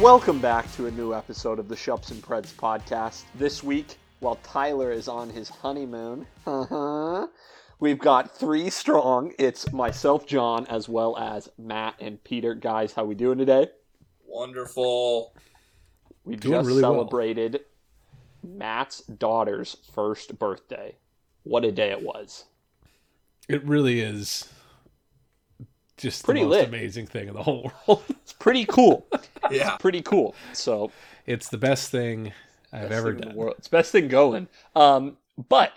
welcome back to a new episode of the Shups and Preds podcast. This week, while Tyler is on his honeymoon, uh-huh, we've got three strong. It's myself, John, as well as Matt and Peter. Guys, how we doing today? Wonderful. We Doing just really well. celebrated Matt's daughter's first birthday. What a day it was. It really is just Pretty the most lit. amazing thing in the whole world. It's pretty cool. Yeah. pretty cool. So it's the best thing I've best ever thing in the done. world. It's best thing going. Um, but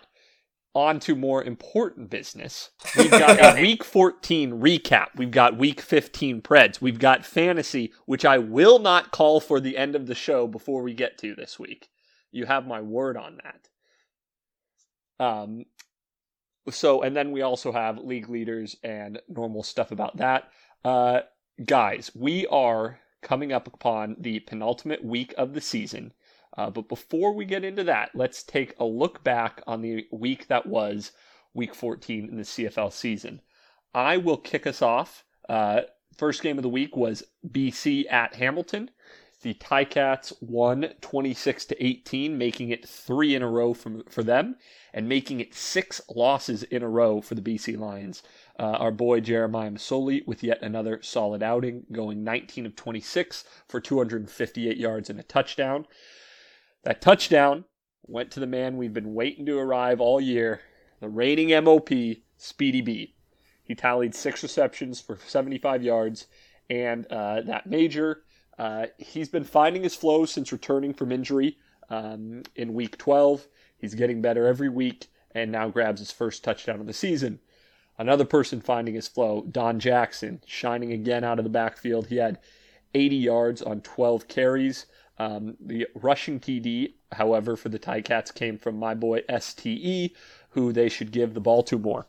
on to more important business. We've got a week 14 recap. We've got week 15 Preds. We've got fantasy, which I will not call for the end of the show before we get to this week. You have my word on that. Um, so, and then we also have league leaders and normal stuff about that. Uh, guys, we are coming up upon the penultimate week of the season. Uh, but before we get into that, let's take a look back on the week that was week 14 in the CFL season. I will kick us off. Uh, first game of the week was BC at Hamilton. The Ticats won 26 to 18, making it three in a row from, for them and making it six losses in a row for the BC Lions. Uh, our boy Jeremiah Masoli with yet another solid outing, going 19 of 26 for 258 yards and a touchdown. That touchdown went to the man we've been waiting to arrive all year, the reigning MOP, Speedy B. He tallied six receptions for 75 yards, and uh, that major, uh, he's been finding his flow since returning from injury um, in week 12. He's getting better every week, and now grabs his first touchdown of the season. Another person finding his flow, Don Jackson, shining again out of the backfield. He had 80 yards on 12 carries. Um, the rushing TD, however, for the Ticats came from my boy STE, who they should give the ball to more.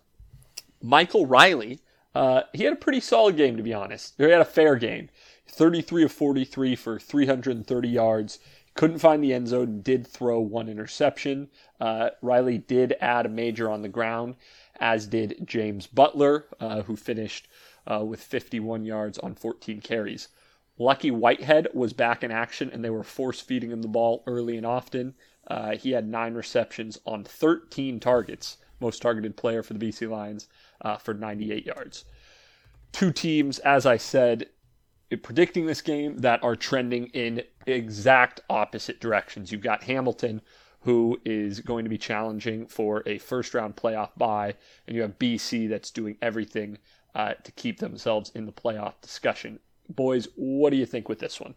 Michael Reilly, uh, he had a pretty solid game, to be honest. He had a fair game. 33 of 43 for 330 yards. Couldn't find the end zone, did throw one interception. Uh, Reilly did add a major on the ground, as did James Butler, uh, who finished uh, with 51 yards on 14 carries. Lucky Whitehead was back in action, and they were force feeding him the ball early and often. Uh, he had nine receptions on 13 targets, most targeted player for the BC Lions, uh, for 98 yards. Two teams, as I said, predicting this game that are trending in exact opposite directions. You've got Hamilton, who is going to be challenging for a first round playoff bye, and you have BC that's doing everything uh, to keep themselves in the playoff discussion. Boys, what do you think with this one?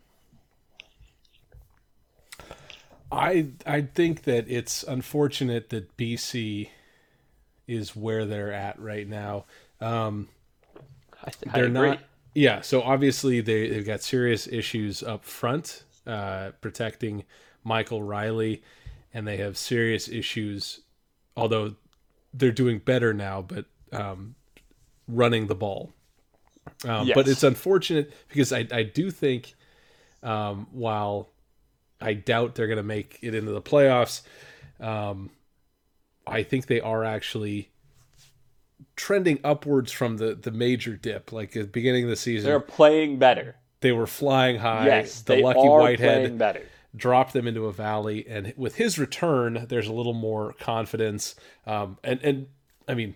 I I think that it's unfortunate that BC is where they're at right now. Um, I, th- I they're agree. not. Yeah, so obviously they they've got serious issues up front uh, protecting Michael Reilly, and they have serious issues. Although they're doing better now, but um, running the ball. Um, But it's unfortunate because I I do think um, while I doubt they're going to make it into the playoffs, um, I think they are actually trending upwards from the the major dip. Like at the beginning of the season, They're playing better. they were flying high. yes, the they lucky are Whitehead playing better. dropped them into a valley, and with his return, there's a little more confidence. Um, and and I mean,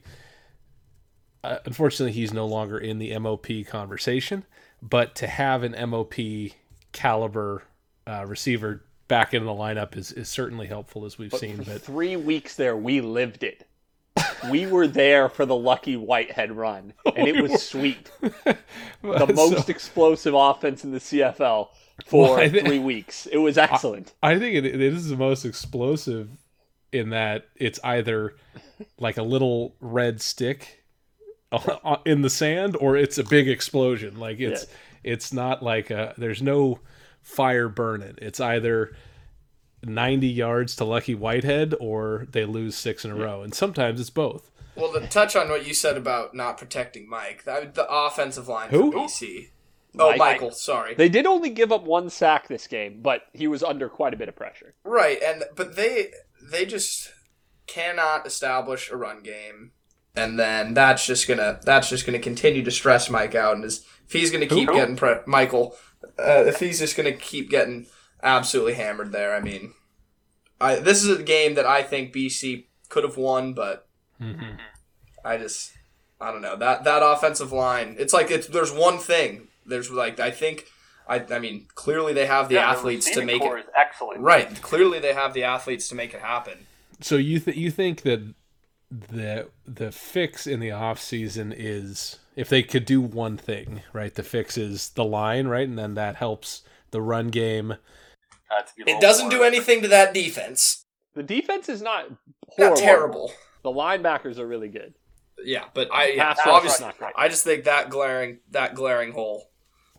uh, unfortunately, he's no longer in the MOP conversation. But to have an MOP caliber uh, receiver back in the lineup is, is certainly helpful, as we've seen. For But three weeks there, we lived it. we were there for the lucky Whitehead run, and it was sweet. The most explosive offense in the CFL for Well, I three weeks. It was excellent. I think it, it is the most explosive in that it's either like a little red stick in the sand or it's a big explosion. Like it's it's not like a there's no fire burning. It's either 90 yards to Lucky Whitehead or they lose six in a row. And sometimes it's both. Well, to touch on what you said about not protecting Mike, that, the offensive line Who? for BC. Oh, Mike. Michael, sorry. They did only give up one sack this game, but he was under quite a bit of pressure. Right, and but they they just cannot establish a run game. and then that's just gonna that's just gonna continue to stress Mike out, and his, if he's gonna keep Who? getting pre- Michael, uh, if he's just gonna keep getting absolutely hammered there, I mean, I this is a game that I think BC could have won, but Mhm. I just I don't know that that offensive line. It's like it's there's one thing. There's like I think I I mean clearly they have the Yeah, athletes to make core it is excellent. right. Clearly they have the athletes to make it happen. So you th- you think that the the fix in the off season is if they could do one thing, right? The fix is the line, right, and then that helps the run game. It doesn't do anything to that defense. The defense is not horrible. Not terrible. The linebackers are really good. Yeah, but I yeah, Pass rush is obviously not great. I just think that glaring that glaring hole,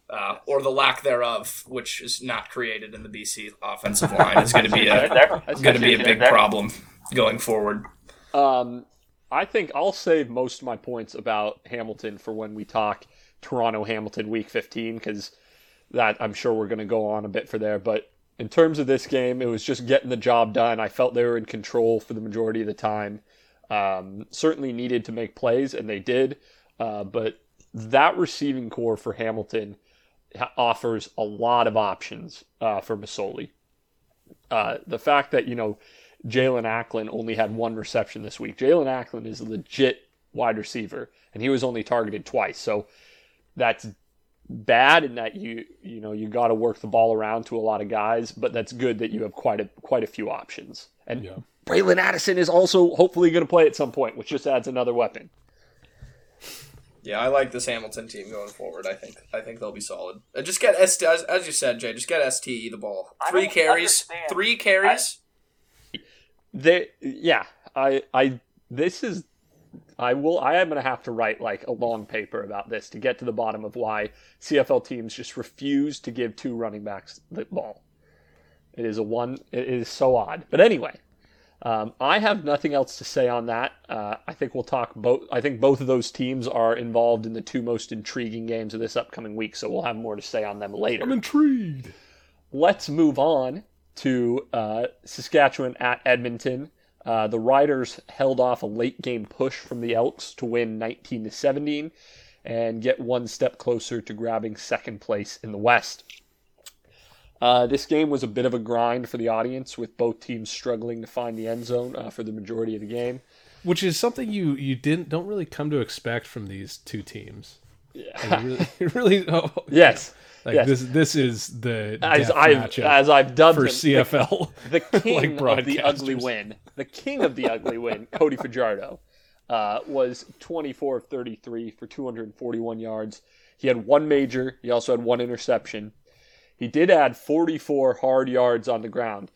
uh, or the lack thereof, which is not created in the BC offensive line, is going to be a going to be a good. big problem going forward. Um, I think I'll save most of my points about Hamilton for when we talk Toronto Hamilton Week 15 because that I'm sure we're going to go on a bit for there. But in terms of this game, it was just getting the job done. I felt they were in control for the majority of the time. Um, certainly needed to make plays, and they did. Uh, but that receiving core for Hamilton offers a lot of options uh, for Masoli. Uh, the fact that you know Jaelon Acklin only had one reception this week. Jaelon Acklin is a legit wide receiver, and he was only targeted twice. So that's bad in that you you know you got to work the ball around to a lot of guys, but that's good that you have quite a quite a few options. And Yeah. Bralon Addison is also hopefully going to play at some point, which just adds another weapon. Yeah, I like this Hamilton team going forward. I think I think they'll be solid. Uh, just get ST as, as you said, Jay. Just get STE the ball. Three carries. understand. Three carries. They yeah, I I this is I will I am going to have to write like a long paper about this to get to the bottom of why CFL teams just refuse to give two running backs the ball. It is a one it is so odd. But anyway, um, I have nothing else to say on that. Uh, I think we'll talk both. I think both of those teams are involved in the two most intriguing games of this upcoming week, so we'll have more to say on them later I'm intrigued. let's move on to uh, Saskatchewan at Edmonton. Uh, the Riders held off a late game push from the Elks to win 19 to 17 and get one step closer to grabbing second place in the West. Uh, this game was a bit of a grind for the audience, with both teams struggling to find the end zone uh, for the majority of the game. Which is something you you didn't don't really come to expect from these two teams. Yeah. Like, really, really oh, yes, like yes. this this is the as I've as I've dubbed for him, the CFL. the king Like of the ugly win, the king of the ugly win, Cody Fajardo, uh, was 24 of 33 for 241 yards. He had one major. He also had one interception. He did add 44 hard yards on the ground.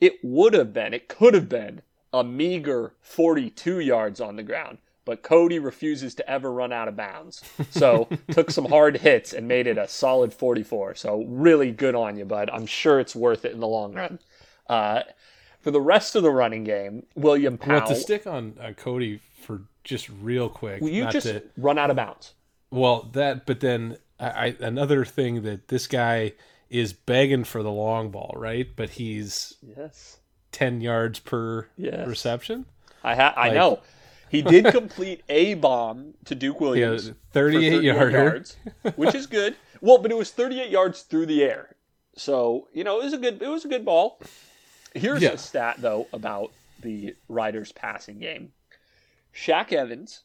It would have been, it could have been a meager 42 yards on the ground, but Cody refuses to ever run out of bounds. So took some hard hits and made it a solid 44. So really good on you, bud. I'm sure it's worth it in the long run. Uh, for the rest of the running game, William Powell. well, to stick on uh, Cody for just real quick. will you just to- run out of bounds? Well, that, but then I, I another thing that this guy is begging for the long ball, right? But he's Yes. ten yards per Yes. reception. I ha- I Like- know. He did complete a bomb to Duke Williams. 31 yarder. yards, which is good. Well, but it was 38 yards through the air. So, you know, it was a good it was a good ball. Here's Yeah. a stat though about the Riders passing game. Shaq Evans,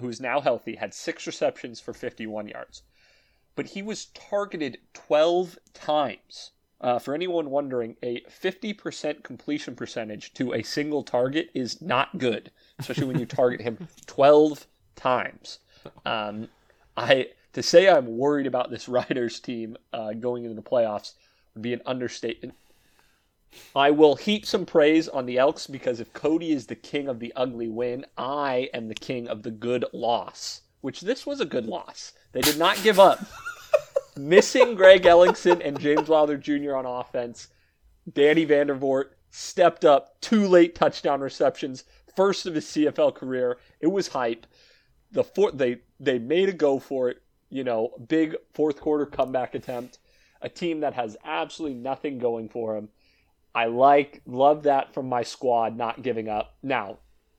who's now healthy, had 6 receptions for 51 yards. But he was targeted 12 times. Uh, for anyone wondering, a 50% completion percentage to a single target is not good, especially when you target him 12 times. Um, I to say I'm worried about this Riders team uh, going into the playoffs would be an understatement. I will heap some praise on the Elks because if Cody is the king of the ugly win, I am the king of the good loss. Which this was a good loss. They did not give up. Missing Greg Ellingson and James Wilder Jr. on offense, Danny Vandervoort stepped up, two late touchdown receptions, first of his CFL career. It was hype. The four, they they made a go for it. You know, big fourth quarter comeback attempt. A team that has absolutely nothing going for them. I like love that from my squad not giving up. Now,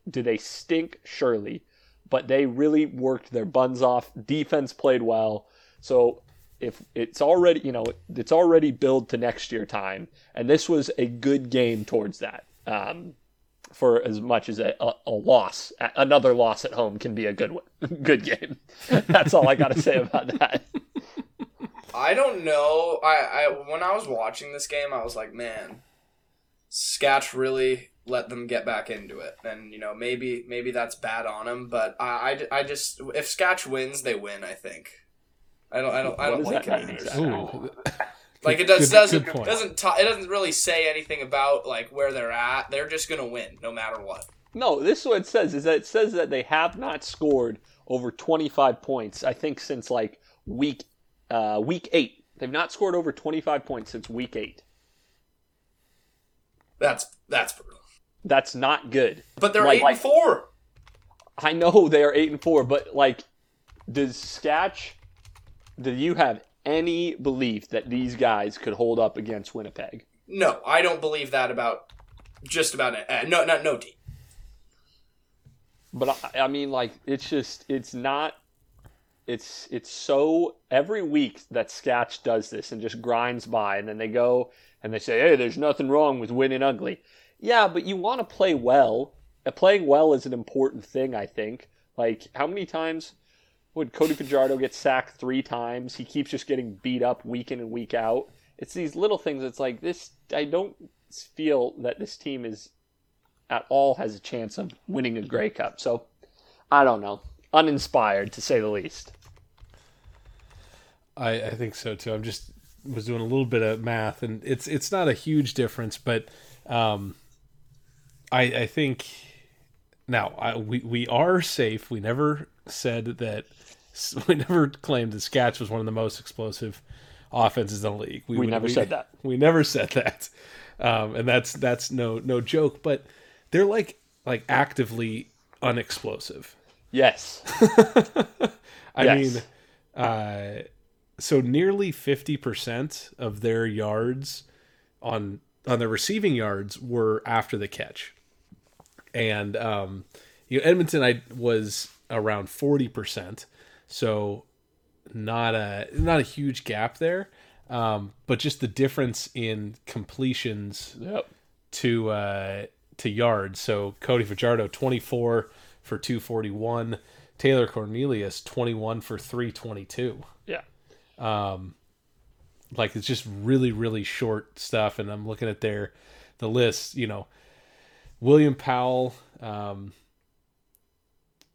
do they stink? Surely, but they really worked their buns off. Defense played well. So if it's already, you know, it's already built to next year time, and this was a good game towards that. Um, for as much as a, a, a, loss, another loss at home can be a good good game. That's all I got to say about that. I don't know. I, I when I was watching this game, I was like, man, Scatch really let them get back into it, and you know maybe maybe that's bad on them, but I, I, I just if Scatch wins, they win. I think. I don't I don't I don't like it exactly? Like it does good, doesn't good doesn't ta- it doesn't really say anything about like where they're at. They're just gonna win no matter what. No, this is what it says is that it says that they have not scored over 25 points. I think since like week uh, week eight, they've not scored over 25 points since week eight. That's that's brutal. That's not good. But they're like, eight and four. I know they are eight and four, but like, does Scatch? Do you have any belief that these guys could hold up against Winnipeg. No, I don't believe that about just about it. Uh, no, not no team. But I, I mean, like, it's just it's not. It's it's so every week that Scatch does this and just grinds by, and then they go and they say, "Hey, there's nothing wrong with winning ugly." Yeah, but you want to play well. Playing well is an important thing, I think. Like, how many times? Would Cody Fajardo get sacked three times? He keeps just getting beat up week in and week out. It's these little things. It's like this. I don't feel that this team is at all has a chance of winning a Grey Cup. So I don't know. Uninspired to say the least. I, I think so too. I'm just was doing a little bit of math, and it's it's not a huge difference, but um, I I think now I, we we are safe. We never said that we never claimed that Scatch was one of the most explosive offenses in the league. We, we never we, said that. We never said that, um, and that's that's no no joke. But they're like like actively unexplosive. Yes. I yes. mean, uh, so nearly fifty percent of their yards on on the receiving yards were after the catch, and um, you know Edmonton I was around forty percent so not a not a huge gap there, um, but just the difference in completions yep. to uh, to yards. So Cody Fajardo twenty four for two forty one, Taylor Cornelius twenty one for three twenty two. Yeah. Um, like it's just really really short stuff, and I'm looking at their the list. You know, William Powell. Um,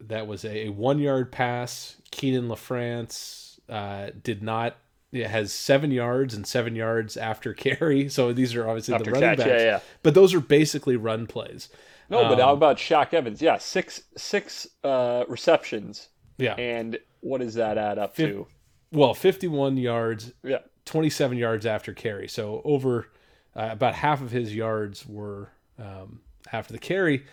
that was a, one yard pass. Kienan LaFrance uh, did not. It has seven yards and seven yards after carry. So these are obviously after the running catch, backs. Yeah, yeah. But those are basically run plays. No, um, but how about Shaq Evans? Yeah, six six uh, receptions. Yeah. And what does that add up Fif- to? Well, 51 yards. Yeah. 27 yards after carry. So over uh, about half of his yards were um, after the carry.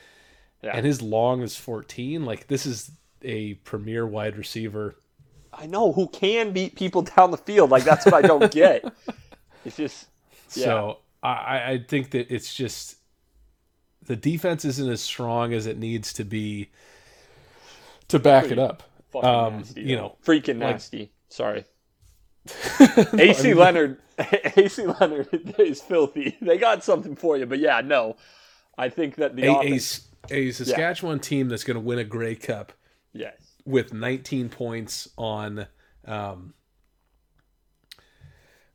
Yeah. And his long is 14. Like this is a premier wide receiver. I know who can beat people down the field. Like that's what I don't get. It's just yeah. so I, I think that it's just the defense isn't as strong as it needs to be to back Pretty it up. Um, nasty, you know, freaking like, nasty. Sorry. AC Leonard, AC Leonard is filthy. They got something for you, but yeah, no. I think that the a, offense a Saskatchewan yeah. team that's going to win a Grey Cup. Yes. With 19 points on um,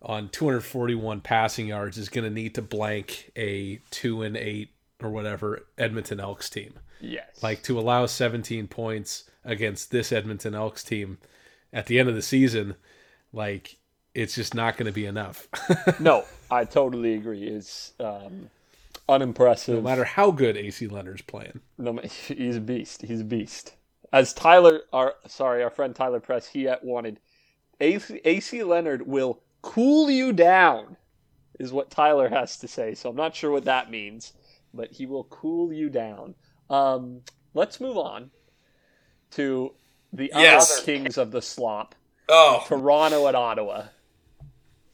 on 241 passing yards is going to need to blank a 2 and 8 or whatever Edmonton Elks team. Yes. Like to allow 17 points against this Edmonton Elks team at the end of the season, like it's just not going to be enough. no, I totally agree. It's um, unimpressive. No matter how good AC Leonard's playing. No, he's a beast. He's a beast. As Tyler, our sorry, our friend Tyler Press, he at wanted AC, AC Leonard will cool you down, is what Tyler has to say. So I'm not sure what that means, but he will cool you down. Um, let's move on to the yes. other kings of the slop. Oh, Toronto at Ottawa.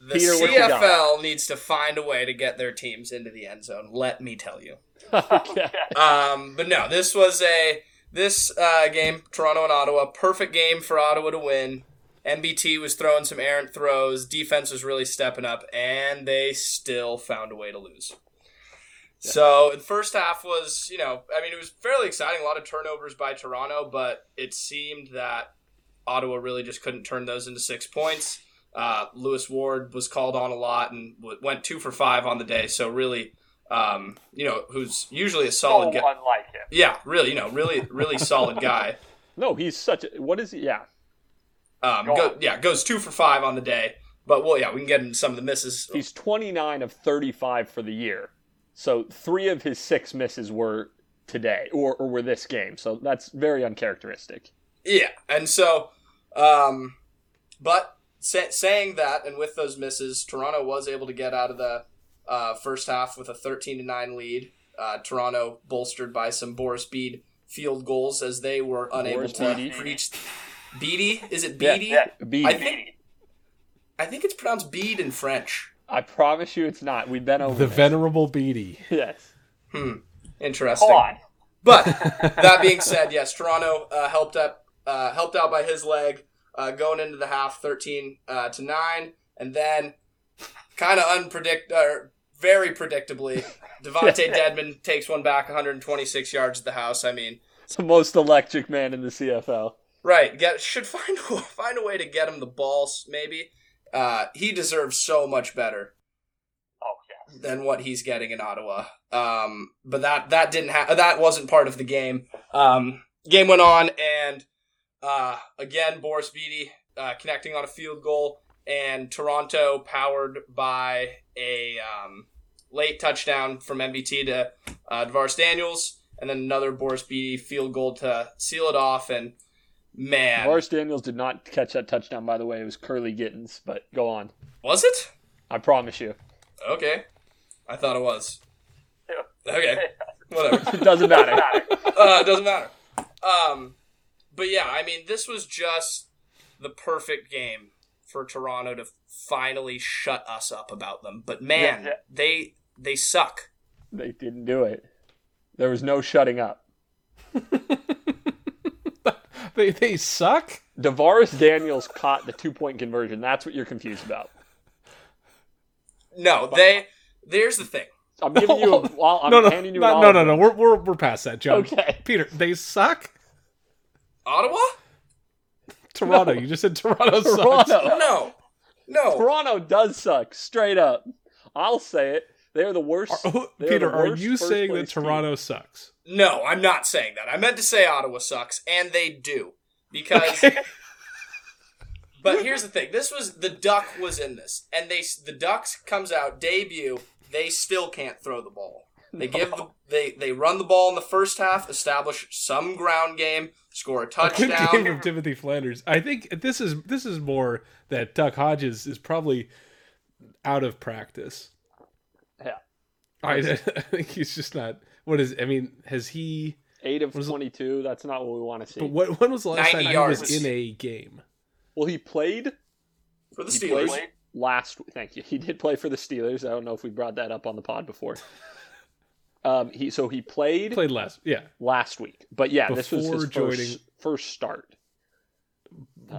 The Peter, CFL needs to find a way to get their teams into the end zone. Let me tell you. okay. Um, but no, this was a this uh, game, Toronto and Ottawa, perfect game for Ottawa to win. MBT was throwing some errant throws. Defense was really stepping up, and they still found a way to lose. So the first half was, you know, I mean, it was fairly exciting. A lot of turnovers by Toronto, but it seemed that Ottawa really just couldn't turn those into six points. Uh, Lewis Ward was called on a lot and w- went two for five on the day. So really, um, you know, who's usually a solid so guy. unlike him. Yeah, really, you know, really, really solid guy. No, he's such a. What is he? Yeah. Um, Go go, yeah, goes two for five on the day. But well, yeah, we can get into some of the misses. He's 29 of 35 for the year. So three of his six misses were today or, or were this game. So that's very uncharacteristic. Yeah, and so, um, but sa- saying that, and with those misses, Toronto was able to get out of the uh, first half with a thirteen to nine lead. Uh, Toronto bolstered by some Boris Bede field goals as they were unable Boris to Bede. reach. Beatty, is it Yeah, yeah, Bede. I think I think it's pronounced Bede in French. I promise you it's not. We've been over The this. venerable Beatty. Yes. Hmm. Interesting. Hold on. But that being said, yes, Toronto uh, helped up, uh, helped out by his leg uh, going into the half, thirteen uh, to nine, and then kind of unpredict, or very predictably, DeVonte Dedmon takes one back, 126 yards at the house. I mean, It's the most electric man in the CFL. right? Get should find find a way to get him the balls. Maybe uh, he deserves so much better. Oh, yeah. than what he's getting in Ottawa. Um, but that that didn't ha- that wasn't part of the game. Um, game went on, and uh, again, Boris Beatty uh, connecting on a field goal, and Toronto powered by a um, late touchdown from MBT to uh, Davaris Daniels, and then another Boris Beatty field goal to seal it off. And man, Morris Daniels did not catch that touchdown, by the way. It was Kurleigh Gittens, but go on. was it? I promise you. Okay, I thought it was. Okay, whatever. It doesn't matter. uh, it doesn't matter. Um, but yeah, I mean, this was just the perfect game for Toronto to finally shut us up about them. But man, Yeah, yeah. they they suck. they didn't do it. There was no shutting up. They they suck. Davaris Daniels caught the two point conversion. That's what you're confused about. No, they. There's the thing. I'm giving you a. Well, I'm no, no, handing you no, no, no, no. We're, we're we're past that, John. Okay. Peter, they suck. Ottawa? Toronto. No. You just said Toronto, sucks. No, no. Toronto does suck, straight up. I'll say it. They're the worst. Are- who- they're Peter, the are you saying that place team. Toronto sucks? No, I'm not saying that. I meant to say Ottawa sucks, and they do. Because But here's the thing: this was the Duck was in this, and they the Ducks comes out debut. They still can't throw the ball. They give the they they run the ball in the first half, establish some ground game, score a A good game touchdown. of Timothy Flanders. I think this is this is more that Duck Hodges is probably out of practice. Yeah. I, I think he's just not. What is? I mean, has he? Eight of 22. That's not what we want to see. But what, when was the last 90 time he was in a game? well, he played for the He Steelers. played last. Thank you. He did play for the Steelers. I don't know if we brought that up on the pod before. Um, he so he played, Played last, yeah. last week, but yeah, this was his Before first, joining- first start.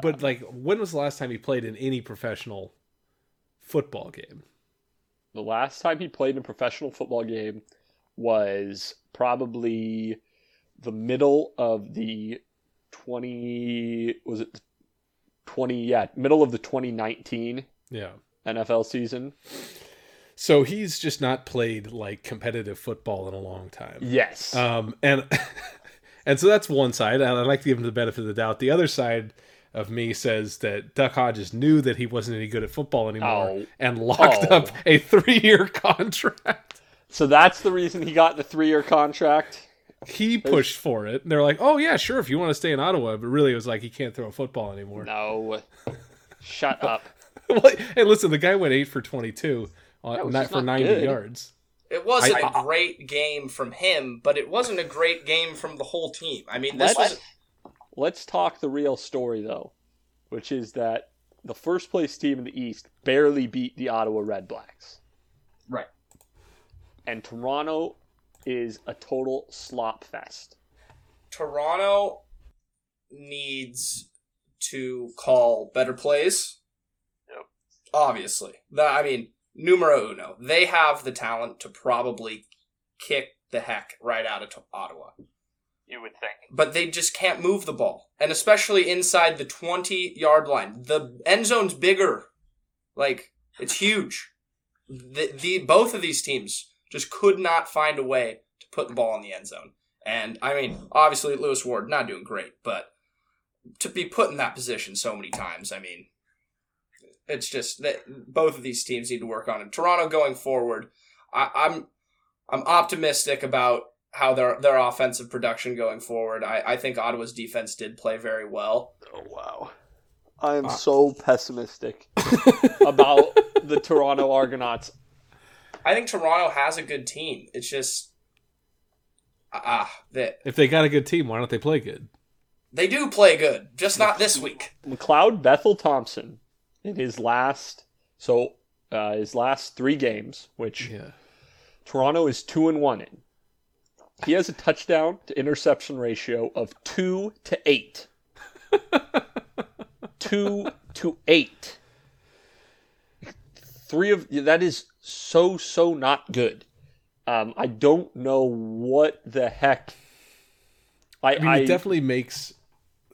But like, when was the last time he played in any professional football game? The last time he played in a professional football game was probably the middle of the 20 was it 20 yeah, middle of the 2019 Yeah. NFL season. So he's just not played like competitive football in a long time. Yes. Um, and and so that's one side, and I like to give him the benefit of the doubt. The other side of me says that Duck Hodges knew that he wasn't any good at football anymore Oh. and locked Oh. up a three-year contract. so that's the reason he got the 3-year contract. He pushed for it. And they're like, "Oh yeah, sure, if you want to stay in Ottawa," but really it was like he can't throw a football anymore. No. Shut up. Well, hey, listen, the guy went eight for twenty-two, on, which not is for ninety good. yards. It wasn't I- a great game from him, but it wasn't a great game from the whole team. I mean, this Let's was let's talk the real story though, which is that the first place team in the East barely beat the Ottawa Red Blacks. right. and Toronto is a total slop fest. Toronto needs to call better plays. Yep. Obviously. That I mean, numero uno. They have the talent to probably kick the heck right out of T- Ottawa. You would think. But they just can't move the ball. And especially inside the 20 yard line. The end zone's bigger. Like, it's huge. The, the both of these teams just could not find a way to put the ball in the end zone. And I mean, obviously Lewis Ward not doing great, but to be put in that position so many times, I mean, it's just that both of these teams need to work on it. Toronto going forward, I, I'm I'm optimistic about how their their offensive production going forward. I, I think Ottawa's defense did play very well. Oh wow. I am Uh, so pessimistic about the Toronto Argonauts. I think Toronto has a good team. It's just ah that If they got a good team, why don't they play good? they do play good, just not this week. McLeod Bethel Thompson in his last so uh, his last three games, which Yeah. Toronto is two and one in. He has a touchdown to interception ratio of two to eight. two to eight. Three of that is so so not good. Um, I don't know what the heck. I, I mean, I it definitely makes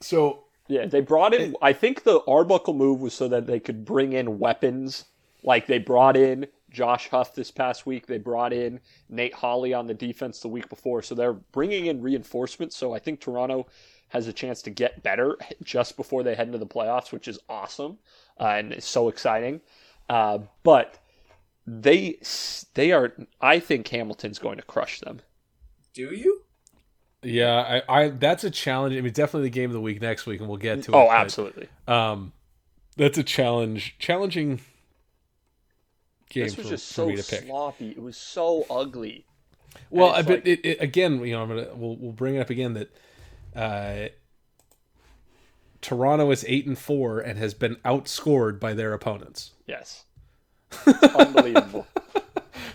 so. Yeah, they brought in. I think the Arbuckle move was so that they could bring in weapons. Like they brought in Josh Huff this past week. They brought in Nate Holley on the defense the week before. So they're bringing in reinforcements. So I think Toronto has a chance to get better just before they head into the playoffs, which is awesome uh, and it's so exciting. Uh, but they they are. I think Hamilton's going to crush them. Do you? Yeah, I, I that's a challenge. I mean, definitely the game of the week next week, and we'll get to it. Oh, but, absolutely. Um, that's a challenge, challenging game This for, was just so me to pick. sloppy. It was so ugly. Well, And I it's bet like- it, it, again. You know, I'm gonna we'll we'll bring it up again that uh, Toronto is eight and four and has been outscored by their opponents. Yes. Unbelievable.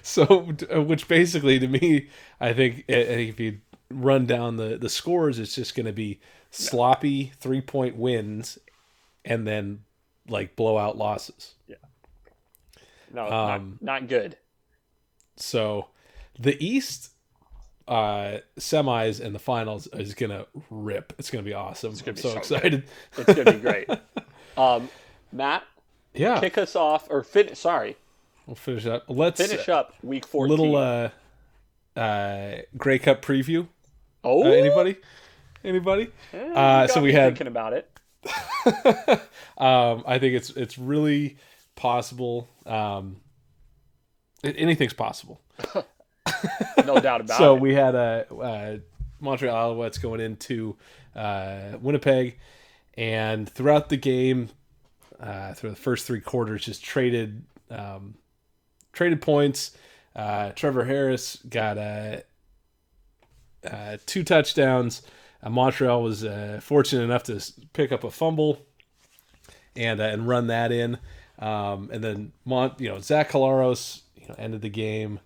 So, uh, which basically to me, I think I think if you run down the the scores, it's just going to be sloppy three point wins, and then like blowout losses. Yeah. No, Um, not, not good. So, the East uh semis and the finals is gonna rip. It's gonna be awesome. gonna I'm so, so excited. It's going to be great. Um, Matt, Yeah, kick us off, or finish. sorry, we'll finish up. Let's finish up week 14. little uh uh Grey Cup preview. Oh, Uh, anybody? Anybody? Uh, so we had- thinking about it. um, I think it's it's really possible. Um, a- anything's possible. No doubt about so it. So we had a Montreal Alouettes going into uh, Winnipeg, and throughout the game, uh, through the first three quarters, just traded um, traded points. Uh, Trevor Harris got uh, uh, two touchdowns. Uh, Montreal was uh, fortunate enough to pick up a fumble and uh, and run that in. Um, and then Mont, you know, Zach Collaros, you know, ended the game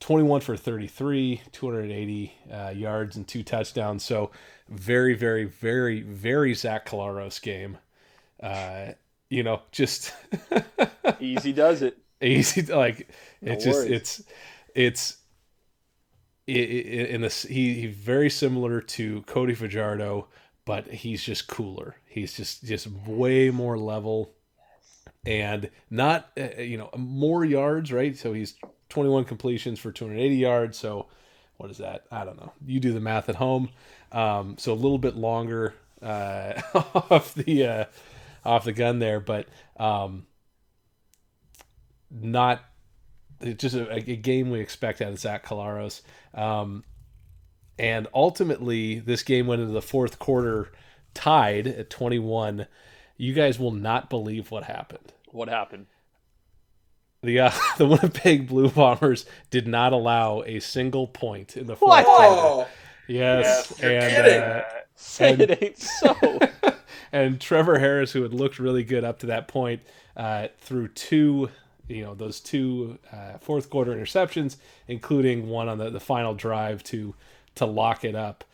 21 for 33, 280 uh, yards and two touchdowns. So very, very, very, very Zach Collaros game. Uh, you know, just Easy does it. easy. Like it's just it's it's in this he he's very similar to Cody Fajardo, but he's just cooler. He's just just way more level and not uh, you know more yards, right? So he's 21 completions for 280 yards. So what is that? I don't know. You do the math at home. Um, so a little bit longer uh, off the uh, off the gun there, but um, not it's just a, a game we expect out of Zach Collaros. Um, and ultimately, this game went into the fourth quarter tied at 21. You guys will not believe what happened. What happened? The uh, the Winnipeg Blue Bombers did not allow a single point in the fourth What? quarter. Oh, Yes, you're and kidding. uh, Say And- it ain't so. and Trevor Harris, who had looked really good up to that point, uh, threw two, you know, those two uh, fourth quarter interceptions, including one on the, the final drive to to lock it up.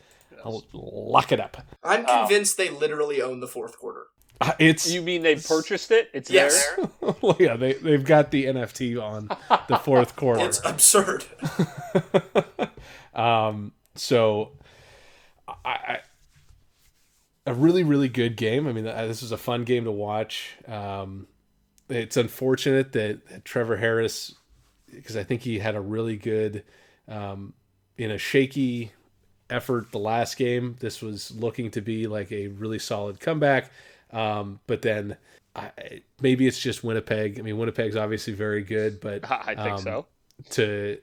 I'll lock it up. I'm convinced they literally own the fourth quarter. Uh, It's You mean they purchased it? It's Yes. there. well, yeah, they they've got the NFT on the fourth quarter. It's absurd. um, so, I, I a really really good game. I mean, uh, this was a fun game to watch. Um, it's unfortunate that, that Trevor Harris, because I think he had a really good, um, in a shaky effort the last game. This was looking to be like a really solid comeback, um, but then. I, maybe it's just Winnipeg. I mean, Winnipeg's obviously very good, but I think um, so. to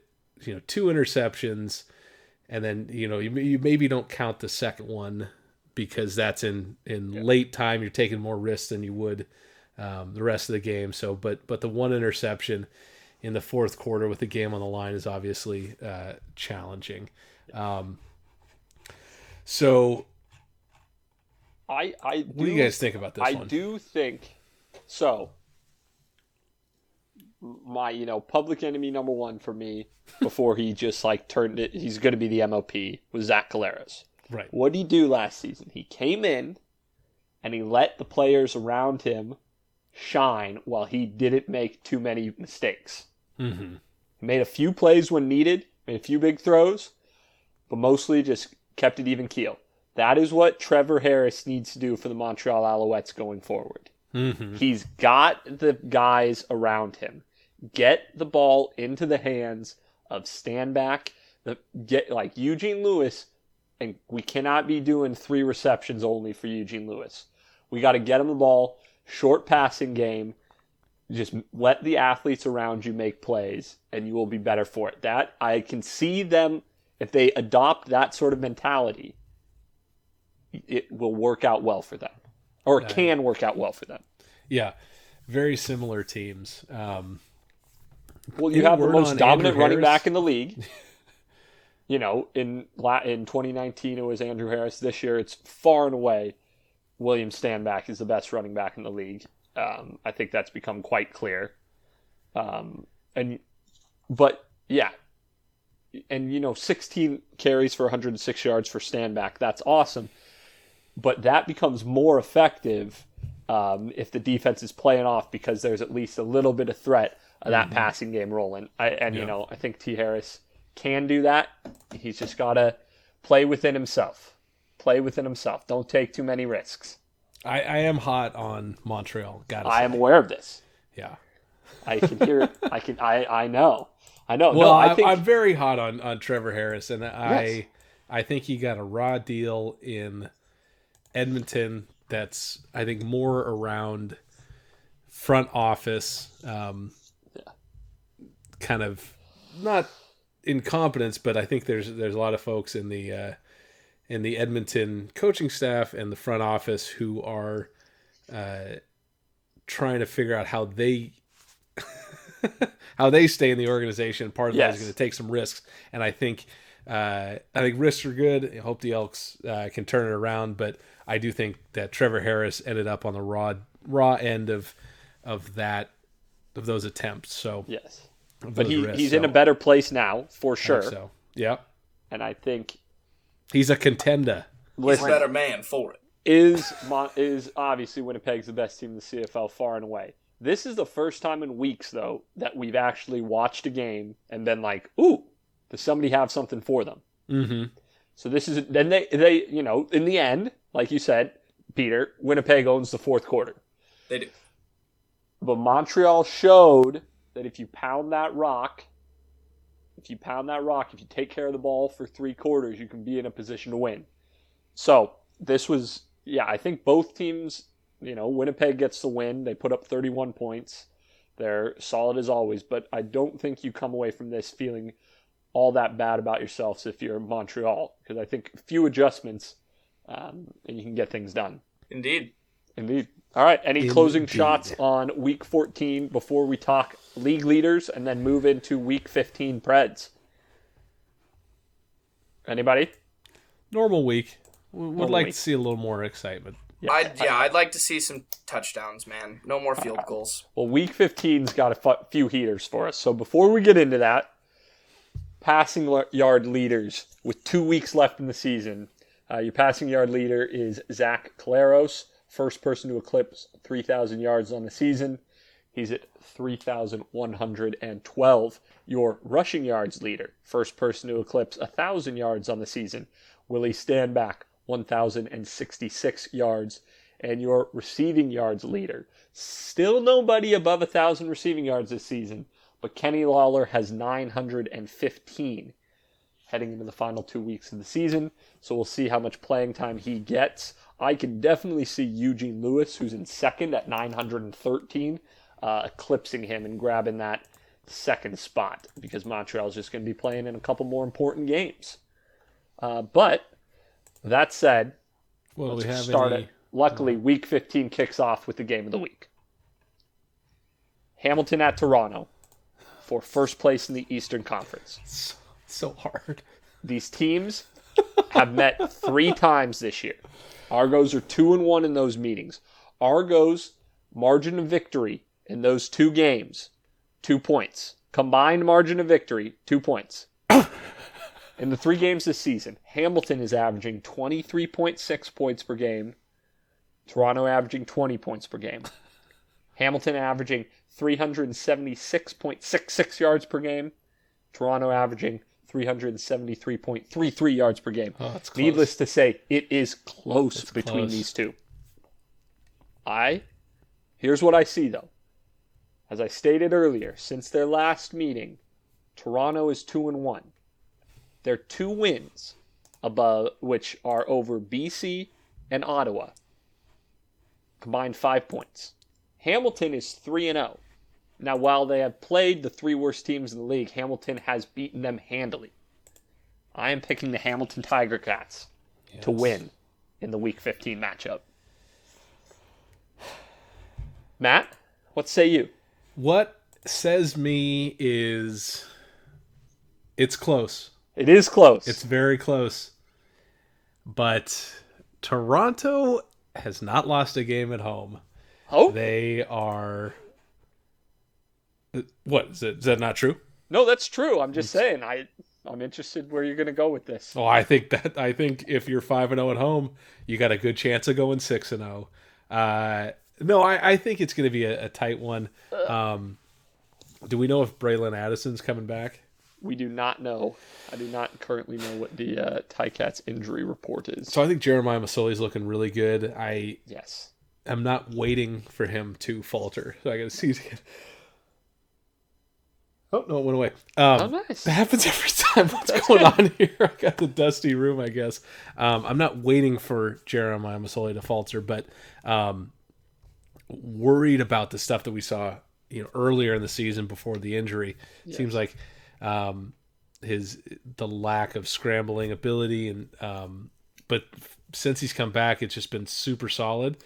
you know two interceptions and then you know you, you maybe don't count the second one because that's in in late time you're taking more risks than you would um, the rest of the game so but but the one interception in the fourth quarter with the game on the line is obviously uh, challenging um, so I I do, what do you guys think about this I one do think so. My you know public enemy number one for me before he just like turned it. He's going to be the MOP was Zach Collaros. right What did he do last season? He came in and he let the players around him shine while he didn't make too many mistakes. mm-hmm. He made a few plays when needed, made a few big throws, but mostly just kept it even keel. That is what Trevor Harris needs to do for the Montreal Alouettes going forward. Mm-hmm. He's got the guys around him. Get the ball into the hands of Stanback. The, get like Eugene Lewis, and we cannot be doing three receptions only for Eugene Lewis. We got to get him the ball, short passing game. Just let the athletes around you make plays, and you will be better for it. That I can see them if they adopt that sort of mentality. It will work out well for them, or it can work out well for them. yeah very similar teams um, Well, you have the most dominant Andrew running Harris? back in the league. you know, in in 2019 it was Andrew Harris. This year it's far and away William Stanback is the best running back in the league. Um, I think that's become quite clear. Um, and but yeah, and you know, 16 carries for 106 yards for Standback. That's awesome. But that becomes more effective um, if the defense is playing off because there's at least a little bit of threat of that passing game rolling. I, and you know, I think T. Harris can do that. He's just got to play within himself. Play within himself. Don't take too many risks. I, I am hot on Montreal. Gotta I say. am aware of this. Yeah. I can hear it. I can. I. I know. I know. Well, no, I I'm, think. I'm very hot on, on Trevor Harris, and I Yes. I think he got a raw deal in Edmonton. That's I think more around front office, um, yeah. kind of not incompetence, but I think there's there's a lot of folks in the uh, in the Edmonton coaching staff and the front office who are uh, trying to figure out how they how they stay in the organization. Part of that is going to take some risks, and I think uh, I think risks are good. I hope the Elks uh, can turn it around, but I do think that Trevor Harris ended up on the raw raw end of of that of those attempts. So, yes. But he, risks. he's So, in a better place now for I think sure. So, yeah, And I think he's a contender. He's a listen, better man for it. is Mon- is obviously Winnipeg's the best team in the CFL far and away. This is the first time in weeks though that we've actually watched a game and been like, "Ooh, does somebody have something for them?" Mm-hmm. So this is then they they you know in the end, like you said, Peter, Winnipeg owns the fourth quarter, They do. but Montreal showed that if you pound that rock, if you pound that rock, if you take care of the ball for three quarters, you can be in a position to win. So this was, yeah, I think both teams, you know, Winnipeg gets the win. They put up 31 points. They're solid as always, but I don't think you come away from this feeling all that bad about yourselves if you're Montreal, because I think few adjustments um, and you can get things done. Indeed. Indeed. All right. Any closing shots on week 14 before we talk league leaders and then move into week 15 Preds? Anybody? Normal week. We would Normal like week. to see a little more excitement. I'd yeah, I'd like to see some touchdowns, man. No more field goals. Well, week 15's got a few heaters for us. So before we get into that, passing yard leaders with two weeks left in the season. Uh, your passing yard leader is Zach Collaros, first person to eclipse 3,000 yards on the season. He's at 3,112. Your rushing yards leader, first person to eclipse 1,000 yards on the season, Willie Stanback, 1,066 yards. And your receiving yards leader, still nobody above 1,000 receiving yards this season, but Kenny Lawler has 915 heading into the final two weeks of the season. So we'll see how much playing time he gets. I can definitely see Eugene Lewis, who's in second at 913, uh, eclipsing him and grabbing that second spot because Montreal's just going to be playing in a couple more important games. Uh, but that said, well, we have start any... it. Luckily, Week 15 kicks off with the game of the week. Hamilton at Toronto for first place in the Eastern Conference. So, so hard. These teams have met three times this year. Argos are two and one in those meetings. Argos margin of victory in those two games, two points. Combined margin of victory, two points. in the three games this season, Hamilton is averaging 23.6 points per game. Toronto averaging 20 points per game. Hamilton averaging 376.66 yards per game. Toronto averaging 373.33 yards per game. Oh. Needless to say, it is close between close. these two. I, here's what I see though. As I stated earlier, since their last meeting, Toronto is 2 and 1. Their two wins above which are over BC and Ottawa combined 5 points. Hamilton is 3 and 0. Now while they have played the three worst teams in the league, Hamilton has beaten them handily. I am picking the Hamilton Tiger Cats to win in the Week 15 matchup. Matt, what say you? What says me is it's close. It is close. It's very close. But Toronto has not lost a game at home. oh They are what is, it, is that not true? no, that's true. I'm just saying. I I'm interested where you're going to go with this. Oh, I think that I think if you're five and zero at home, you got a good chance of going six and zero. Uh, no, I, I think it's going to be a, a tight one. Um, do we know if Bralon Addison's coming back? We do not know. I do not currently know what the uh, Ticats injury report is. So I think Jeremiah Masoli's looking really good. I yes. I'm not waiting for him to falter. So I got to see. Oh no, it went away. Um, Oh, nice. That happens every time. What's going on here? I got the dusty room, I guess. Um, I'm not waiting for Jeremiah Masoli to falter, but um, worried about the stuff that we saw, you know, earlier in the season before the injury. Seems like um, his the lack of scrambling ability, and um, but since he's come back, it's just been super solid.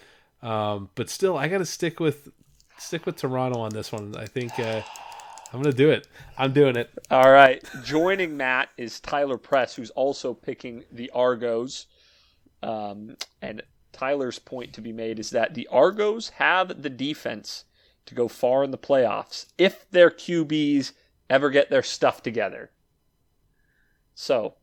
Um, but still, I got to stick with stick with Toronto on this one. I think. Uh, I'm gonna do it. I'm doing it. All right. Joining Matt is Tyler Press, who's also picking the Argos. Um, and Tyler's point to be made is that the Argos have the defense to go far in the playoffs if their QBs ever get their stuff together. So,